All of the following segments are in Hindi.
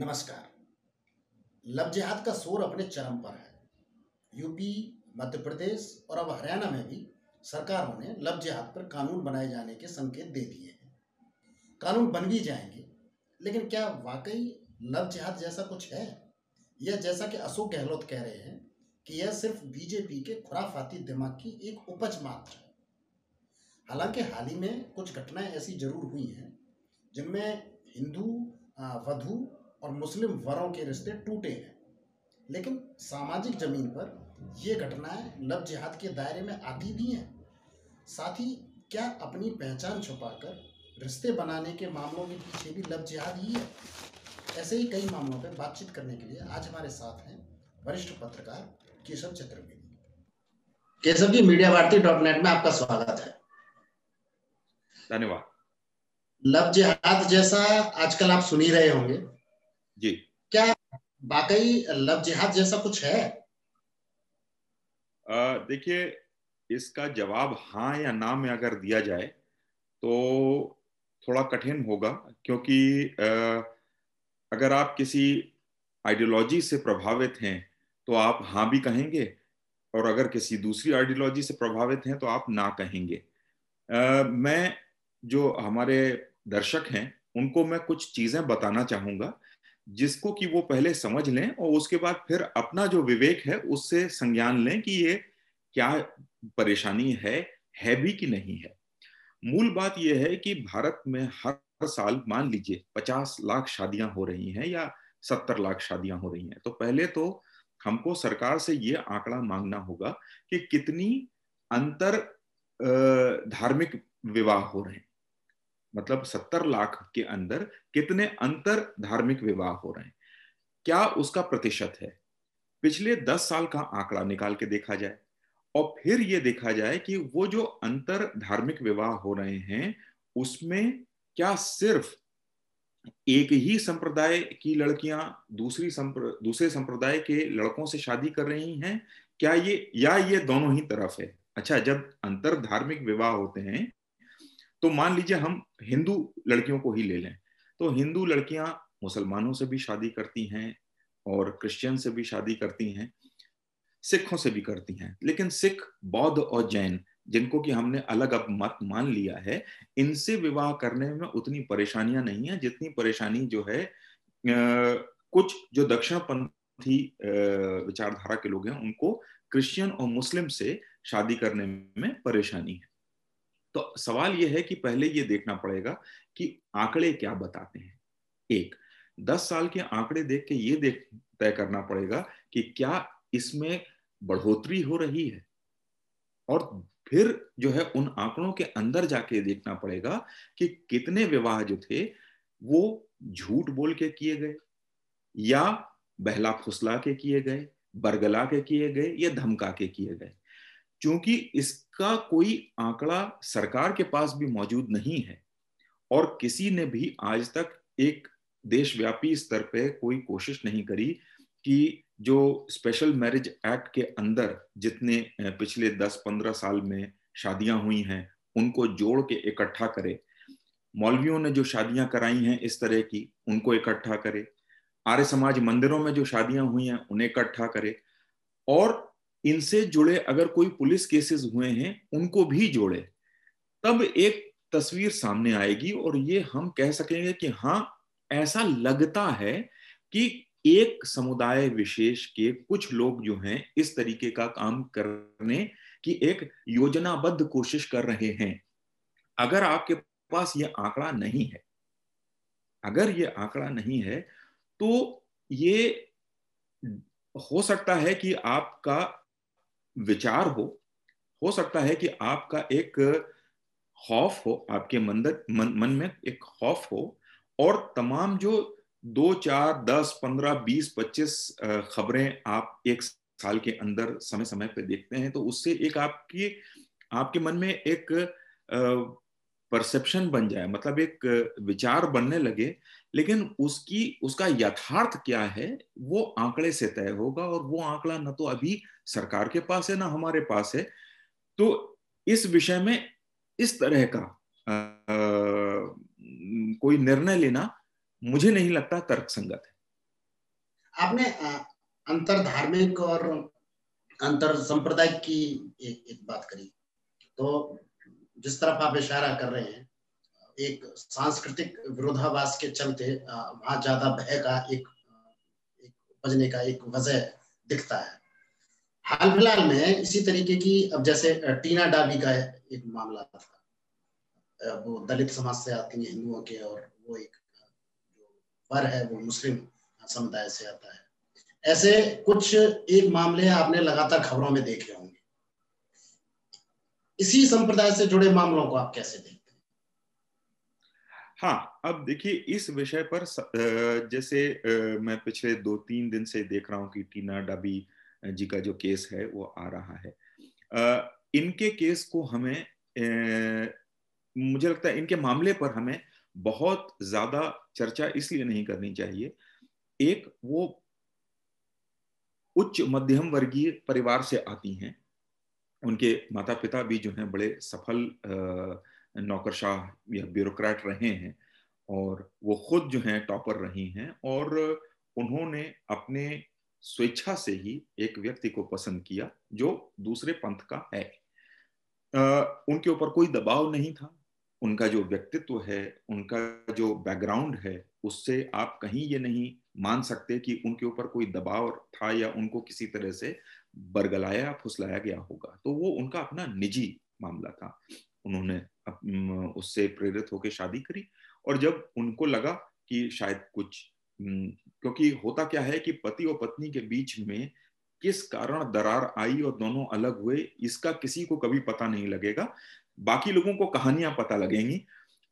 नमस्कार। लव जिहाद का शोर अपने चरम पर है। यूपी, मध्य प्रदेश और अब हरियाणा में भी सरकारों ने लव जिहाद पर कानून बनाए जाने के संकेत दे दिए हैं। कानून बन भी जाएँगे, लेकिन क्या वाकई लव जिहाद जैसा कुछ है? यह जैसा कि अशोक गहलोत कह रहे हैं कि यह सिर्फ़ बीजेपी के खुराफाती दिमाग की एक उपज मात्र है। हालाँकि हाल ही में कुछ घटनाएँ ऐसी ज़रूर हुई हैं जिनमें हिंदू वधु और मुस्लिम वरों के रिश्ते टूटे हैं। लेकिन सामाजिक ज़मीन पर ये घटनाएँ लव जिहाद के दायरे में आती भी हैं। साथ ही क्या अपनी पहचान छुपाकर रिश्ते बनाने के मामलों के पीछे भी लव जिहाद ही है? ऐसे ही कई मामलों पर बातचीत करने के लिए आज हमारे साथ हैं वरिष्ठ पत्रकार Keshav Chaturvedi. Keshav ji media Bharati dot net में आपका स्वागत है। धन्यवाद। लव जिहाद जैसा आजकल आप सुन ही रहे होंगे। जी। क्या वाकई लव जिहाद जैसा कुछ है? देखिए इसका जवाब हाँ या ना में अगर दिया जाए तो थोड़ा कठिन होगा क्योंकि आ, अगर आप किसी आइडियोलॉजी से प्रभावित हैं तो आप हाँ भी कहेंगे और अगर किसी दूसरी आइडियोलॉजी से प्रभावित हैं तो आप ना कहेंगे। आ, मैं जो हमारे दर्शक हैं उनको मैं कुछ चीज़ें बताना चाहूँगा जिसको कि वो पहले समझ लें और उसके बाद फिर अपना जो विवेक है उससे संज्ञान लें कि ये क्या परेशानी है है भी कि नहीं है। मूल बात यह है कि भारत में हर साल मान लीजिए पचास लाख शादियाँ हो रही हैं या सत्तर लाख शादियाँ हो रही हैं तो पहले तो हमको सरकार से ये आंकड़ा मांगना होगा कि कितनी अंतर धार्मिक विवाह हो रहे हैं। मतलब सत्तर लाख के अंदर कितने अंतर धार्मिक विवाह हो रहे हैं? क्या उसका प्रतिशत है? पिछले दस साल का आंकड़ा निकाल के देखा जाए और फिर ये देखा जाए कि वो जो अंतर धार्मिक विवाह हो रहे हैं उसमें क्या सिर्फ़ एक ही संप्रदाय की लड़कियाँ दूसरी संप्र, दूसरे संप्रदाय के लड़कों से शादी कर रही हैं? क्या ये या ये दोनों ही तरफ़ है? अच्छा जब अंतर धार्मिक विवाह होते हैं तो मान लीजिए हम हिंदू लड़कियों को ही ले लें। तो हिंदू लड़कियाँ मुसलमानों से भी शादी करती हैं और क्रिश्चियन से भी शादी करती हैं सिखों से भी करती हैं। लेकिन सिख बौद्ध और जैन जिनको कि हमने अलग अब मत मान लिया है इनसे विवाह करने में उतनी परेशानियाँ नहीं है। जितनी परेशानी जो है आ, कुछ जो दक्षिणपंथी विचारधारा के लोग हैं उनको क्रिश्चियन और मुस्लिम से शादी करने में परेशानी है। तो सवाल यह है कि पहले ये देखना पड़ेगा कि आंकड़े क्या बताते हैं। एक, दस साल के आंकड़े देख के ये देख, तय करना पड़ेगा कि क्या इसमें बढ़ोतरी हो रही है। और फिर जो है उन आंकड़ों के अंदर जाके देखना पड़ेगा कि कितने विवाह जो थे वो झूठ बोल के किए गए, या बहला फुसला के किए गए, बरगला के किए गए, या धमका के किए गए। क्योंकि इसका कोई आंकड़ा सरकार के पास भी मौजूद नहीं है और किसी ने भी आज तक एक देशव्यापी स्तर पे कोई कोशिश नहीं करी कि जो स्पेशल मैरिज एक्ट के अंदर जितने पिछले 10-15 साल में शादियाँ हुई हैं, उनको जोड़ के इकट्ठा करे। मौलवियों ने जो शादियाँ कराई हैं इस तरह की, उनको इकट्ठा करे। आर्य समाज मंदिरों में जो शादियाँ हुई हैं, उन्हें इकट्ठा करे। और इनसे जुड़े अगर कोई पुलिस केसेस हुए हैं, उनको भी जोड़े। तब एक तस्वीर सामने आएगी और ये हम कह सकेंगे कि हाँ ऐसा लगता है कि एक समुदाय विशेष के कुछ लोग जो हैं, इस तरीके का काम करने की एक योजनाबद्ध कोशिश कर रहे हैं। अगर आपके पास ये आंकड़ा नहीं है, अगर ये आंकड़ा नहीं है तो ये हो सकता है कि आपका विचार हो हो सकता है कि आपका एक खौफ हो आपके मन, मन में एक खौफ हो और तमाम जो दो चार दस पंद्रह बीस पच्चीस खबरें आप एक साल के अंदर समय समय पर देखते हैं तो उससे एक आपकी आपके मन में एक परसेप्शन बन जाए मतलब एक विचार बनने लगे लेकिन उसकी उसका यथार्थ क्या है वो आंकड़े से तय होगा और वो आंकड़ा न तो अभी सरकार के पास है ना हमारे पास है। तो इस विषय में इस तरह का आ, कोई निर्णय लेना मुझे नहीं लगता तर्क संगत है। आपने अंतर धार्मिक और अंतर सांप्रदायिक की एक, एक बात करी। तो जिस तरफ़ आप इशारा कर रहे हैं एक सांस्कृतिक विरोधाभास के चलते वहाँ ज़्यादा भय का एक, एक बजने का एक वजह दिखता है। हाल फ़िलहाल में इसी तरीके की अब जैसे टीना डाबी का एक मामला था। वो दलित समाज से आती है हिंदुओं के और वो एक जो वर है वो मुस्लिम समुदाय से आता है। ऐसे कुछ एक मामले आपने लगातार खबरों में देखे होंगे। इसी संप्रदाय से जुड़े मामलों को आप कैसे देखते हैं? हाँ अब देखिए, इस विषय पर जैसे मैं पिछले दो तीन दिन से देख रहा हूँ कि टीना डाबी जी का जो केस है, वो आ रहा है। इनके केस को हमें मुझे लगता है इनके मामले पर हमें बहुत ज़्यादा चर्चा इसलिए नहीं करनी चाहिए। एक, वो उच्च मध्यम वर्गीय परिवार से आती हैं उनके माता पिता भी जो हैं बड़े सफल नौकरशाह या ब्यूरोक्रेट रहे हैं और वो खुद जो हैं टॉपर रही हैं और उन्होंने अपने स्वेच्छा से ही एक व्यक्ति को पसंद किया जो दूसरे पंथ का है। उनके ऊपर कोई दबाव नहीं था। उनका जो व्यक्तित्व है, उनका जो बैकग्राउंड है, उससे आप कहीं ये नहीं मान सकते कि उनके ऊपर कोई दबाव था या उनको किसी तरह से बरगलाया, फुसलाया गया होगा। तो वो उनका अपना निजी मामला था। उन्होंने उससे प्रेरित होकर शादी करी और जब उनको लगा कि शायद कुछ क्योंकि होता क्या है कि पति और पत्नी के बीच में किस कारण दरार आई और दोनों अलग हुए, इसका किसी को कभी पता नहीं लगेगा। बाकी लोगों को कहानियाँ पता लगेंगी,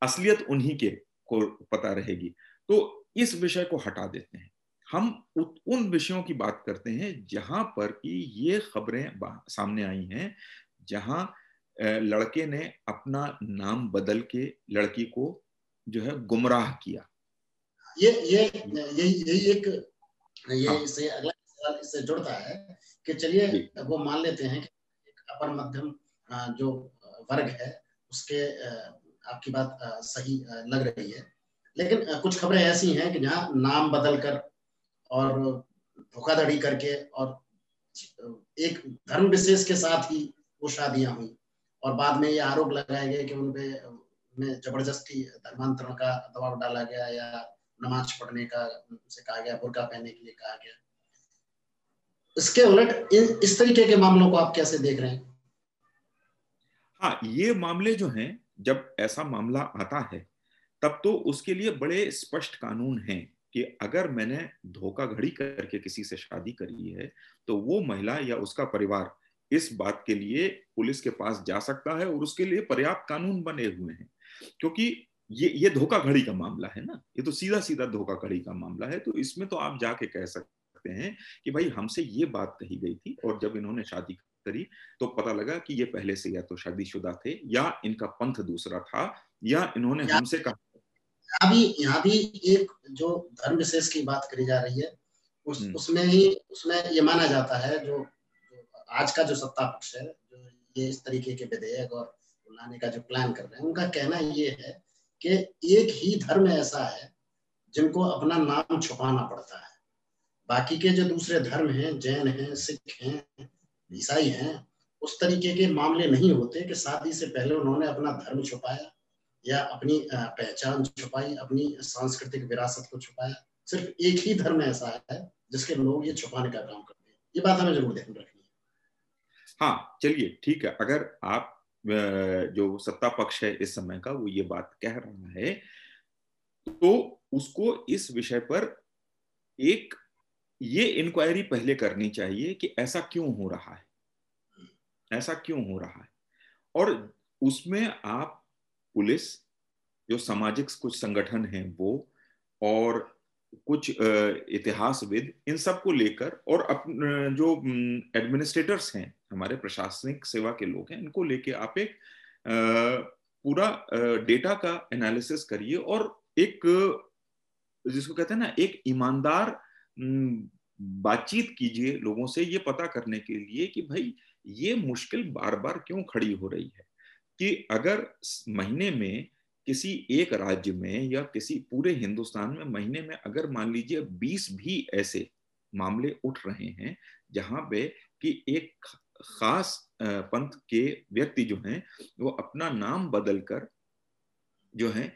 असलियत उन्हीं के को पता रहेगी। तो इस विषय को हटा देते हैं। हम उन विषयों की बात करते हैं जहाँ पर कि ये खबरें सामने आई हैं जहाँ लड़के ने अपना नाम बदल के लड़की को जो है गुमराह किया। ये ये यही यही एक ये हाँ। इससे अगला सवाल इससे जुड़ता है कि चलिए वो मान लेते हैं कि एक अपर मध्यम जो वर्ग है उसके आपकी बात सही लग रही है। लेकिन कुछ खबरें ऐसी हैं कि जहाँ नाम बदल कर और धोखाधड़ी करके और एक धर्म विशेष के साथ ही वो शादियाँ हुई। और बाद में ये आरोप लगाए गए कि उनपे में ज़बरदस्ती धर्मांतरण का दबाव डाला गया या नमाज़ पढ़ने का से कहा गया, बुरका पहनने के लिए कहा गया। इसके उलट इस तरीके के मामलों को आप कैसे देख रहे हैं? हाँ ये मामले जो हैं, जब ऐसा मामला आता है, तब तो उसके लिए बड़े स्पष्ट कानून हैं। कि अगर मैंने धोखाधड़ी करके किसी से शादी करी है तो वो महिला या उसका परिवार इस बात के लिए पुलिस के पास जा सकता है और उसके लिए पर्याप्त कानून बने हुए हैं। क्योंकि ये ये धोखाधड़ी का मामला है ना? ये तो सीधा सीधा धोखाधड़ी का मामला है तो इसमें तो आप जाके कह सकते हैं कि भाई हमसे ये बात कही गई थी और जब इन्होंने शादी करी तो पता लगा कि ये पहले से या तो शादीशुदा थे या इनका पंथ दूसरा था या इन्होंने हमसे कहा अभी यहाँ भी एक जो धर्म विशेष की बात करी जा रही है उस हम्म। उसमें ही उसमें ये माना जाता है जो, जो आज का जो सत्ता पक्ष है जो ये इस तरीके के विधेयक और लाने का जो प्लान कर रहे हैं उनका कहना ये है कि एक ही धर्म ऐसा है जिनको अपना नाम छुपाना पड़ता है बाकी के जो दूसरे धर्म हैं जैन हैं सिख हैं ईसाई हैं उस तरीके के मामले नहीं होते कि शादी से पहले उन्होंने अपना धर्म छुपाया या अपनी पहचान छुपाई, अपनी सांस्कृतिक विरासत को छुपाया। सिर्फ़ एक ही धर्म ऐसा है जिसके लोग ये छुपाने का काम करते हैं। ये बात हमें ज़रूर ध्यान रखनी है। हाँ चलिए, ठीक है। अगर आप जो सत्ता पक्ष है इस समय का, वो ये बात कह रहा है तो उसको इस विषय पर एक ये इंक्वायरी पहले करनी चाहिए कि ऐसा क्यों हो रहा है? ऐसा क्यों हो रहा है? और उसमें आप पुलिस जो सामाजिक कुछ संगठन हैं वो और कुछ इतिहासविद इन सबको लेकर और अप, जो एडमिनिस्ट्रेटर्स हैं हमारे प्रशासनिक सेवा के लोग हैं इनको लेके आप एक पूरा डेटा का एनालिसिस करिए और एक जिसको कहते हैं ना एक ईमानदार बातचीत कीजिए लोगों से ये पता करने के लिए कि भाई ये मुश्किल बार बार क्यों खड़ी हो रही है? कि अगर महीने में किसी एक राज्य में या किसी पूरे हिंदुस्तान में महीने में अगर मान लीजिए 20 भी ऐसे मामले उठ रहे हैं, जहाँ पे कि एक खास पंथ के व्यक्ति जो हैं, वो अपना नाम बदलकर जो है,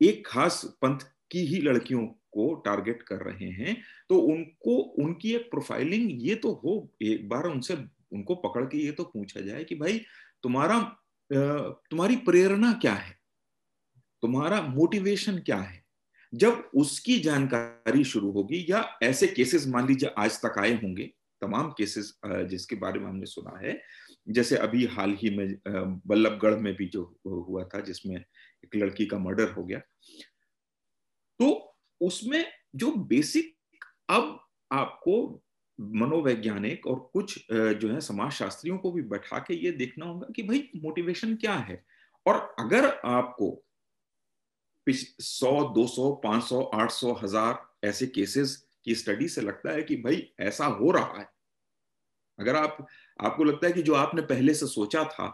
एक खास पंथ की ही लड़कियों को टारगेट कर रहे हैं तो उनको, उनकी एक प्रोफाइलिंग ये तो हो, एक बार उनसे, उनको पकड़ के ये तो पूछा जाए कि भाई, तुम्हारा तुम्हारी प्रेरणा क्या है? तुम्हारा मोटिवेशन क्या है? जब उसकी जानकारी शुरू होगी या ऐसे केसेस मान लीजिए आज तक आए होंगे, तमाम केसेस जिसके बारे में हमने सुना है, जैसे अभी हाल ही में बल्लभगढ़ में भी जो हुआ था, जिसमें एक लड़की का मर्डर हो गया तो उसमें जो बेसिक अब आपको मनोवैज्ञानिक और कुछ जो है समाज शास्त्रियों को भी बैठा के ये देखना होगा कि भाई मोटिवेशन क्या है। और अगर आपको सौ, दो सौ, पाँच सौ, आठ सौ, हज़ार ऐसे केसेस की स्टडी से लगता है कि भाई ऐसा हो रहा है। अगर आप, आपको लगता है कि जो आपने पहले से सोचा था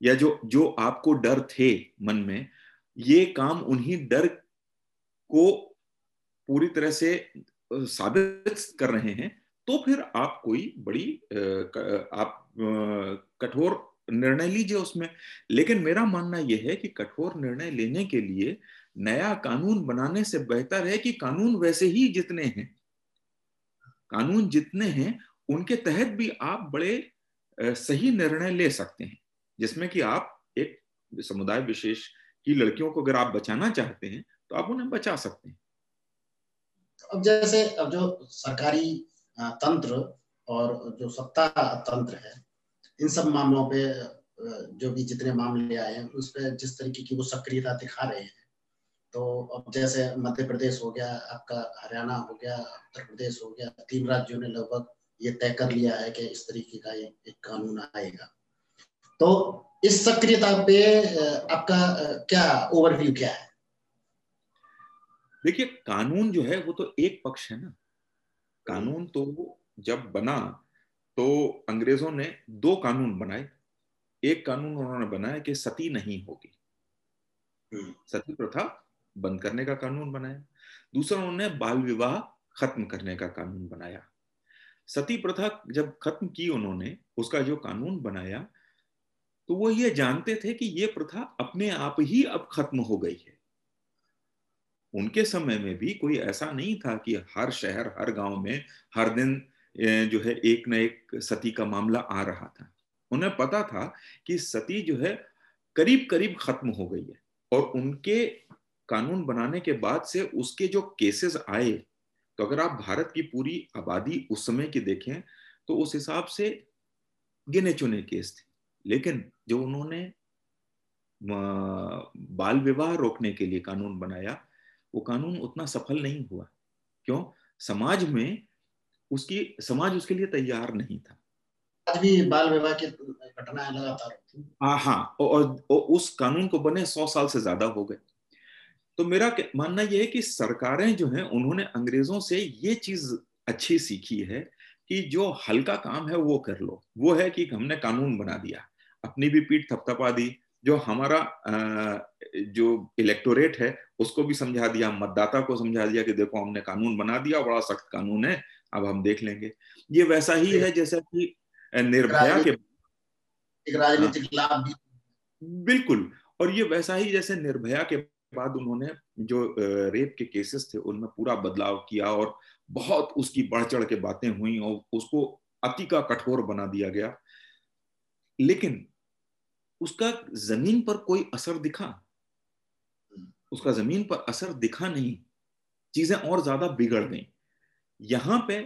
या जो जो आपको डर थे मन में, ये काम उन्हीं डर को पूरी तरह से साबित कर रहे हैं। तो फिर आप कोई बड़ी आप कठोर निर्णय लीजिए उसमें। लेकिन मेरा मानना यह है कि कठोर निर्णय लेने के लिए नया कानून बनाने से बेहतर है कि कानून वैसे ही जितने हैं। कानून जितने हैं, उनके तहत भी आप बड़े सही निर्णय ले सकते हैं। जिसमें कि आप एक समुदाय विशेष की लड़कियों को अगर आप बचाना चाहते हैं तो आप उन्हें बचा सकते हैं। अब जैसे, अब जो सरकारी तंत्र और जो सत्ता तंत्र है इन सब मामलों पे जो भी जितने मामले आए हैं उस पर जिस तरीके की वो सक्रियता दिखा रहे हैं। तो अब जैसे मध्य प्रदेश हो गया आपका हरियाणा हो गया उत्तर प्रदेश हो गया तीन राज्यों ने लगभग ये तय कर लिया है कि इस तरीके का एक, एक कानून आएगा। तो इस सक्रियता पे आपका क्या ओवरव्यू क्या है? देखिए कानून जो है वो तो एक पक्ष है ना। कानून तो जब बना तो अंग्रेज़ों ने दो कानून बनाए। एक कानून उन्होंने बनाया कि सती नहीं होगी। हम्म। सती प्रथा बंद करने का कानून बनाया। दूसरा उन्होंने बाल विवाह खत्म करने का कानून बनाया। सती प्रथा जब खत्म की उन्होंने उसका जो कानून बनाया तो वो ये जानते थे कि ये प्रथा अपने आप ही अब खत्म हो गई है। उनके समय में भी कोई ऐसा नहीं था कि हर शहर, हर गाँव में हर दिन जो है एक न एक सती का मामला आ रहा था। उन्हें पता था कि सती जो है करीब करीब खत्म हो गई है और उनके कानून बनाने के बाद से उसके जो केसेस आए तो अगर आप भारत की पूरी आबादी उस समय की देखें तो उस हिसाब से गिने चुने केस थे। लेकिन जो उन्होंने बाल विवाह रोकने के लिए कानून बनाया वो कानून उतना सफल नहीं हुआ। क्यों? समाज में उसकी समाज उसके लिए तैयार नहीं था। आज भी बाल विवाह की घटनाएँ लगातार हाँ। हाँ और, और उस कानून को बने सौ साल से ज़्यादा हो गए। तो मेरा मानना यह है कि सरकारें जो हैं उन्होंने अंग्रेज़ों से ये चीज़ अच्छी सीखी है कि जो हल्का काम है वो कर लो। वो है कि हमने कानून बना दिया। अपनी भी पीठ थपथपा दी जो हमारा जो इलेक्टोरेट है उसको भी समझा दिया मतदाता को समझा दिया कि देखो हमने कानून बना दिया बड़ा सख्त कानून है अब हम देख लेंगे ये वैसा ही है जैसा कि निर्भया के राजनीतिक हाँ। लाभ भी बिल्कुल और ये वैसा ही जैसे निर्भया के बाद उन्होंने जो रेप के केसेस थे उनमें पूरा बदलाव किया और बहुत उसकी बढ़ चढ़ के बातें हुई और उसको अति का कठोर बना दिया गया लेकिन उसका ज़मीन पर कोई असर दिखा। उसका ज़मीन पर असर दिखा नहीं। चीज़ें और ज़्यादा बिगड़ गई। यहाँ पे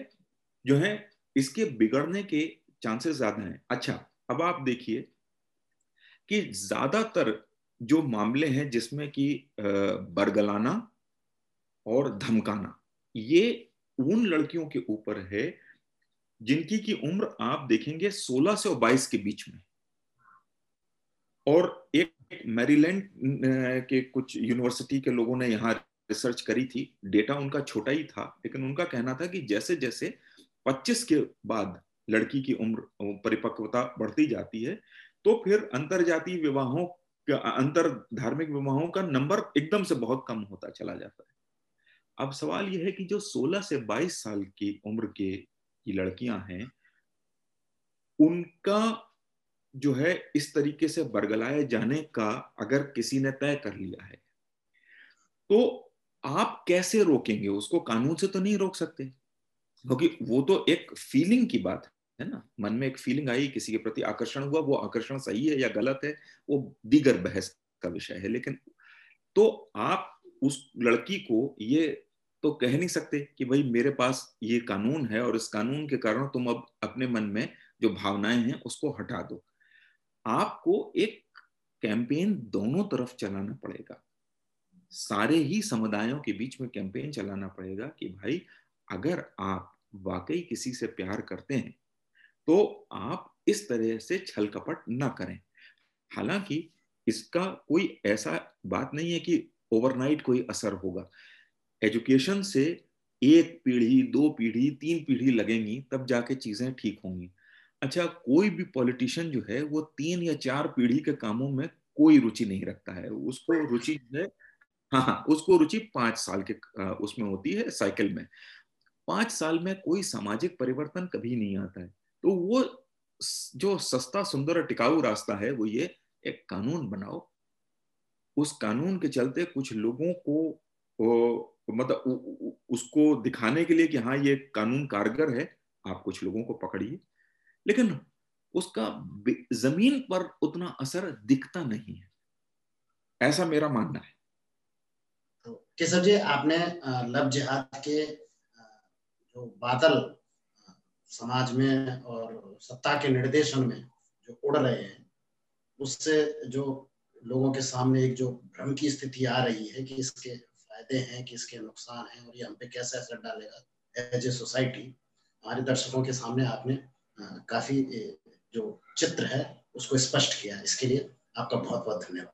जो है, इसके बिगड़ने के चांसेस ज़्यादा हैं। अच्छा अब आप देखिए कि ज़्यादातर जो मामले हैं जिसमें कि बरगलाना और धमकाना, ये उन लड़कियों के ऊपर है जिनकी की उम्र आप देखेंगे 16 से 22 के बीच में। और एक मैरीलैंड के कुछ यूनिवर्सिटी के लोगों ने यहाँ रिसर्च करी थी। डेटा उनका छोटा ही था, लेकिन उनका कहना था कि जैसे जैसे 25 के बाद लड़की की उम्र परिपक्वता बढ़ती जाती है तो फिर अंतर जातीय विवाहों का, अंतर धार्मिक विवाहों का नंबर एकदम से बहुत कम होता चला जाता है। अब सवाल यह है कि जो 16 से 22 साल की उम्र के, की लड़कियाँ हैं, उनका जो है इस तरीके से बरगलाए जाने का अगर किसी ने तय कर लिया है तो आप कैसे रोकेंगे? उसको कानून से तो नहीं रोक सकते। क्योंकि तो वो तो एक फीलिंग की बात है ना। मन में एक फीलिंग आई, किसी के प्रति आकर्षण हुआ, वो आकर्षण सही है या गलत है, वो दीगर बहस का विषय है। लेकिन तो आप उस लड़की को ये तो कह नहीं सकते कि भाई, मेरे पास ये कानून है और इस कानून के कारण तुम अब अपने मन में जो भावनाएँ हैं, उसको हटा दो। आपको एक कैंपेन दोनों तरफ़ चलाना पड़ेगा। सारे ही समुदायों के बीच में कैंपेन चलाना पड़ेगा कि भाई, अगर आप वाकई किसी से प्यार करते हैं तो आप इस तरह से छल कपट ना करें। हालाँकि इसका कोई ऐसा बात नहीं है कि ओवरनाइट कोई असर होगा। एजुकेशन से एक पीढ़ी, दो पीढ़ी, तीन पीढ़ी लगेंगी, तब जाके चीज़ें ठीक होंगी। अच्छा कोई भी पॉलिटिशियन जो है वो तीन या चार पीढ़ी के कामों में कोई रुचि नहीं रखता है। उसको रुचि जो है हाँ हाँ उसको रुचि पाँच साल के उसमें होती है साइकिल में। पाँच साल में कोई सामाजिक परिवर्तन कभी नहीं आता है। तो वो जो सस्ता सुंदर और टिकाऊ रास्ता है वो ये एक कानून बनाओ। उस कानून के चलते कुछ लोगों को ओ, मतलब उसको दिखाने के लिए कि हाँ ये कानून कारगर है आप कुछ लोगों को पकड़िए। लेकिन उसका ज़मीन पर उतना असर दिखता नहीं है। ऐसा मेरा मानना है। तो केशव जी, आपने लव जिहाद के जो बादल समाज में और सत्ता के निर्देशन में जो उड़ रहे हैं, उससे जो लोगों के सामने एक जो भ्रम की स्थिति आ रही है कि इसके फ़ायदे हैं, कि इसके नुकसान हैं और ये हम पे कैसे असर डालेगा एज ए सोसाइटी, हमारे दर्शकों के सामने आपने काफ़ी जो चित्र है उसको स्पष्ट किया। इसके लिए आपका बहुत बहुत धन्यवाद।